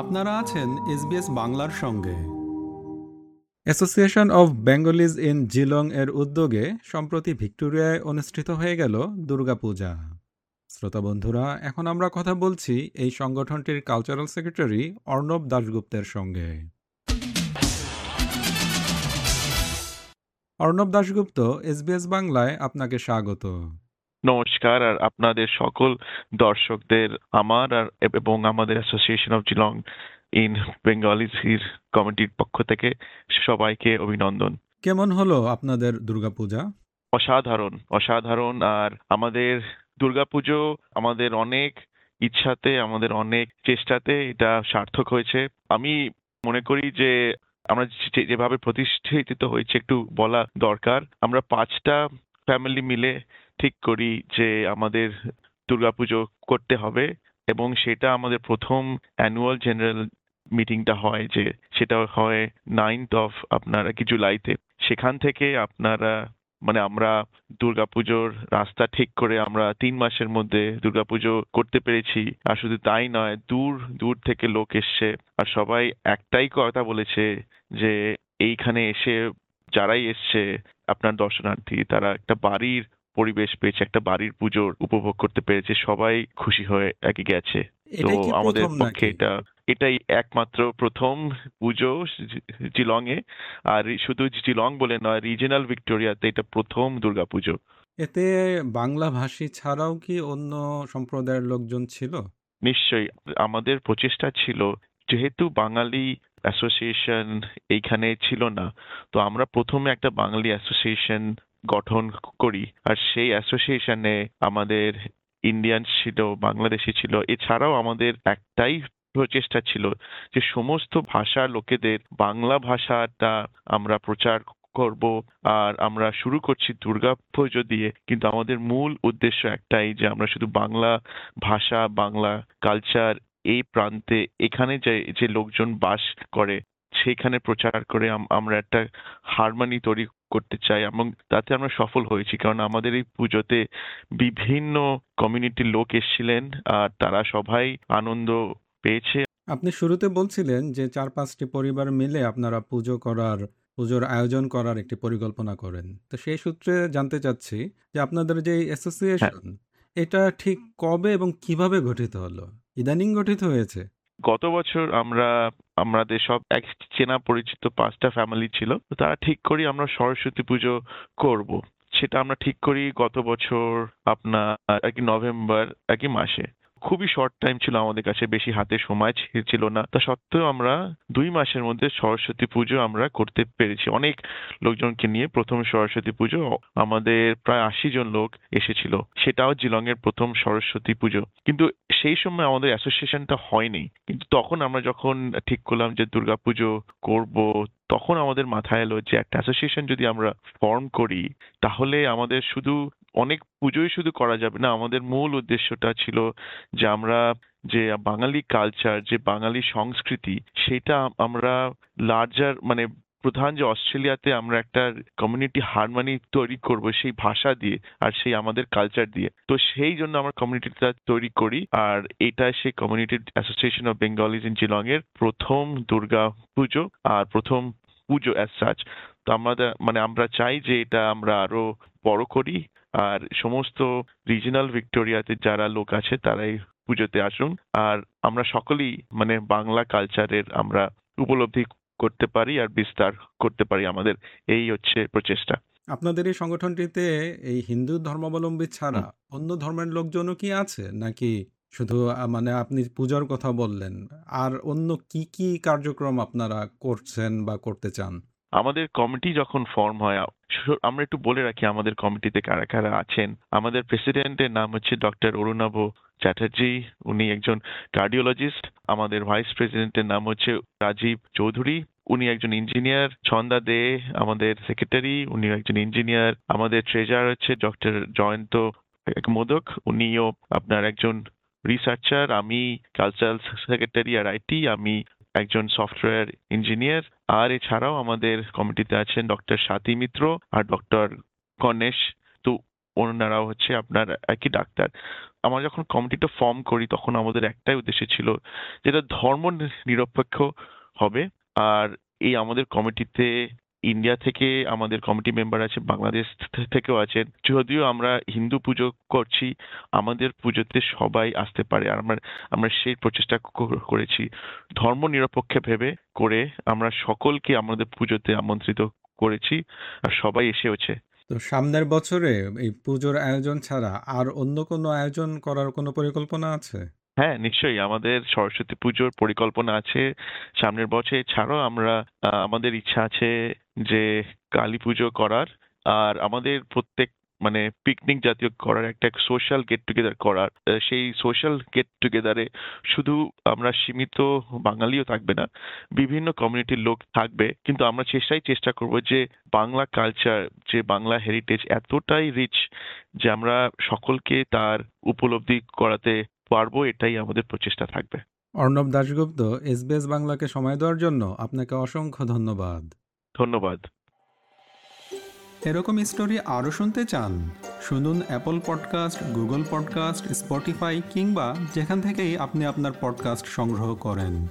আপনারা আছেন এসবিএস বাংলার সঙ্গে। Association of Bengalis in Geelong এর উদ্যোগে সম্প্রতি ভিক্টোরিয়ায় অনুষ্ঠিত হয়ে গেল দুর্গাপূজা। শ্রোতা বন্ধুরা, এখন আমরা কথা বলছি এই সংগঠনটির কালচারাল সেক্রেটারি অর্ণব দাশগুপ্তের সঙ্গে। অর্ণব দাশগুপ্ত, এসবিএস বাংলায় আপনাকে স্বাগত। নমস্কার আর আপনাদের সকল দর্শকদের আমার আর এবং আমাদের অ্যাসোসিয়েশন অফ জিলং ইন বেঙ্গলির কমিটির পক্ষ থেকে সবাইকে অভিনন্দন। কেমন হলো আপনাদের দুর্গাপূজা? অসাধারণ অসাধারণ আর আমাদের দুর্গাপুজো আমাদের অনেক ইচ্ছাতে আমাদের অনেক চেষ্টাতে এটা সার্থক হয়েছে। আমি মনে করি যে আমরা যেভাবে প্রতিষ্ঠিত হয়েছে একটু বলা দরকার আমরা পাঁচটা ফ্যামিলি মিলে ঠিক করি যে আমাদের দুর্গাপুজো করতে হবে এবং সেটা আমাদের প্রথম অ্যানুয়াল জেনারেল মিটিংটা হয় যে সেটা হয় নাইনথ অফ আপনারা কি জুলাইতে। সেখান থেকে আপনারা মানে আমরা দুর্গাপুজোর রাস্তা ঠিক করে আমরা তিন মাসের মধ্যে দুর্গাপুজো করতে পেরেছি। আর শুধু তাই নয়, দূর দূর থেকে লোক এসছে আর সবাই একটাই কথা বলেছে যে এইখানে এসে যারাই এসছে, আপনার দর্শনার্থী, তারা একটা বাড়ির পরিবেশ পেয়েছে একটা বাড়ির পুজোর উপভোগ করতে পেরেছে সবাই খুশি হয়ে একে গেছে। তো আমাদের পক্ষে এটা এটাই একমাত্র প্রথম পুজো জিলং এ আর শুধু জিলং বলে নয় রিজিনাল ভিক্টোরিয়াতে এটা প্রথম দুর্গাপুজো এতে বাংলা ভাষী ছাড়াও কি অন্য সম্প্রদায়ের লোকজন ছিল? নিশ্চয়ই। আমাদের প্রচেষ্টা ছিল যেহেতু বাঙালি অ্যাসোসিয়েশন এইখানে ছিল না তো আমরা প্রথমে একটা বাঙালি অ্যাসোসিয়েশন গঠন করি। আর সেই অ্যাসোসিয়েশনে আমাদের ইন্ডিয়ান ছিল, বাংলাদেশি ছিল। এছাড়াও আমাদের একটাই প্রচেষ্টা ছিল যে সমস্ত ভাষা লোকেদের বাংলা ভাষাটা আমরা প্রচার করব আর আমরা শুরু করছি দুর্গা পুজো দিয়ে। কিন্তু আমাদের মূল উদ্দেশ্য একটাই যে আমরা শুধু বাংলা ভাষা, বাংলা কালচার এই প্রান্তে এখানে যে যে লোকজন বাস করে সেখানে প্রচার করে আমরা একটা হারমানি তৈরি করতে চাই এবং তাতে আমরা সফল হয়েছি। কারণ আমাদের এই পুজোতে বিভিন্ন কমিউনিটির লোক এসেছিলেন আর তারা সবাই আনন্দ পেয়েছে। আপনি শুরুতে বলছিলেন যে চার পাঁচটি পরিবার মিলে আপনারা পুজো করার পুজোর আয়োজন করার একটি পরিকল্পনা করেন। তো সেই সূত্রে জানতে চাচ্ছি যে আপনাদের যে অ্যাসোসিয়েশন এটা ঠিক কবে এবং কীভাবে গঠিত হলো? ইদানিং গঠিত হয়েছে। গত বছর আমরা, আমাদের সব এক চেনা পরিচিত পাঁচটা ফ্যামিলি ছিল, তো তারা ঠিক করি আমরা সরস্বতী পুজো করব। সেটা আমরা ঠিক করি গত বছর আপনার, আর কি নভেম্বর কি মাসে। খুবই শর্ট টাইম ছিল আমাদের কাছে, বেশি হাতে সময় ছিল না। তা সত্ত্বেও আমরা দুই মাসের মধ্যে সরস্বতী পুজো আমরা করতে পেরেছি। অনেক লোকজনকে নিয়ে প্রথম সরস্বতী পুজো, আমাদের প্রায় আশি জন লোক এসেছিল। সেটাও জিলং এর প্রথম সরস্বতী পুজো। কিন্তু সেই সময় আমাদের অ্যাসোসিয়েশনটা হয়নি। কিন্তু তখন আমরা যখন ঠিক করলাম যে দুর্গাপুজো করব, তখন আমাদের মাথায় এলো যে একটা অ্যাসোসিয়েশন যদি আমরা ফর্ম করি, তাহলে আমাদের শুধু অনেক পুজোই শুধু করা যাবে না, আমাদের মূল উদ্দেশ্যটা ছিল যে আমরা যে বাঙালি কালচার যে বাঙালি সংস্কৃতি, সেটা আমরা লার্জার মানে প্রধান যে অস্ট্রেলিয়াতে আমরা একটা কমিউনিটি হারমানি তৈরি করব সেই ভাষা দিয়ে আর সেই আমাদের কালচার দিয়ে। তো সেই জন্য আমরা কমিউনিটিটা তৈরি করি আর এটা সেই community association of Bengalis in Geelong এর প্রথম দুর্গা পুজো আর প্রথম পুজো অ্যাজ সাচ তো আমাদের মানে আমরা চাই যে এটা আমরা আরও বড় করি আর সমস্ত রিজিনাল ভিক্টোরিয়াতে যারা লোক আছে তারাই পুজোতে আসুন। আর আমরা সকলেই মানে বাংলা কালচারের আমরা উপলব্ধি করতে পারি আর বিস্তার করতে পারি আমাদের। এই হচ্ছে প্রচেষ্টা। আপনাদের এই সংগঠনটিতে এই হিন্দু ধর্মাবলম্বী ছাড়া অন্য ধর্মের লোকজনও কি আছে? নাকি শুধু মানে আপনি পূজার কথা বললেন। আর অন্য কি কি কার্যক্রম আপনারা করছেন বা করতে চান? আমাদের কমিটি যখন ফর্ম হয় আমরা একটু বলে রাখি আমাদের কমিটিতে কারা কারা আছেন। আমাদের প্রেসিডেন্টের নাম হচ্ছে ডক্টর অরুণাভ চ্যাটার্জি, উনি একজন কার্ডিওলজিস্ট আমাদের ভাইস প্রেসিডেন্টের নাম হচ্ছে রাজীব চৌধুরী, উনি একজন ইঞ্জিনিয়ার ছন্দা দে, আমাদের সেক্রেটারি উনি একজন ইঞ্জিনিয়ার আমাদের ট্রেজার হচ্ছে ডক্টর জয়ন্ত মোদক, উনিও আপনার একজন রিসার্চার আমি কালচারাল সেক্রেটারি আর আইটি আমি একজন সফটওয়্যার ইঞ্জিনিয়ার আর এছাড়াও আমাদের কমিটিতে আছেন ডক্টর স্বাতি মিত্র আর ডক্টর গণেশ। তো ওনারাও হচ্ছে আপনার একই ডাক্তার। আমরা যখন কমিটিটা ফর্ম করি, তখন আমাদের একটাই উদ্দেশ্য ছিল যেটা ধর্ম নিরপেক্ষ হবে। আর এই আমাদের কমিটিতে ইন্ডিয়া থেকে আমাদের কমিটি মেম্বার আছে বাংলাদেশ থেকেও আছেন। যদিও আমরা হিন্দু পুজো করছি, আমাদের পুজোতে সবাই আসতে পারে। আর আমরা আমরা সেই প্রচেষ্টা করেছি। ধর্ম নিরপেক্ষে ভেবে করে আমরা সকলকে আমাদের পুজোতে আমন্ত্রিত করেছি, আর সবাই এসেওছে। তো সামনের বছরে এই পুজোর আয়োজন ছাড়া আর অন্য কোনো আয়োজন করার কোনো পরিকল্পনা আছে? হ্যাঁ নিশ্চয়ই। আমাদের সরস্বতী পুজোর পরিকল্পনা আছে সামনের বছর। এছাড়াও আমরা আমাদের ইচ্ছা আছে যে কালী পুজো করার। আর আমাদের প্রত্যেক মানে পিকনিক জাতীয় করার, একটা সোশ্যাল গেট টুগেদার করার। সেই সোশ্যাল গেট টুগেদারে শুধু আমরা সীমিত বাঙালিও থাকবে না, বিভিন্ন কমিউনিটির লোক থাকবে। কিন্তু আমরা চেষ্টাই চেষ্টা করব যে বাংলা কালচার যে বাংলা হেরিটেজ এতটাই রিচ যে আমরা সকলকে তার উপলব্ধি করাতে পারব এটাই আমাদের প্রচেষ্টা থাকবে। অর্ণব দাশগুপ্ত এসবিএস বাংলাকে সময় দেওয়ার জন্য আপনাকে অসংখ্য ধন্যবাদ। ধন্যবাদ। এরকম স্টোরি আরও শুনতে চান শুনুন Apple podcast Google podcast Spotify কিংবা যেখান থেকেই আপনি আপনার পডকাস্ট সংগ্রহ করেন।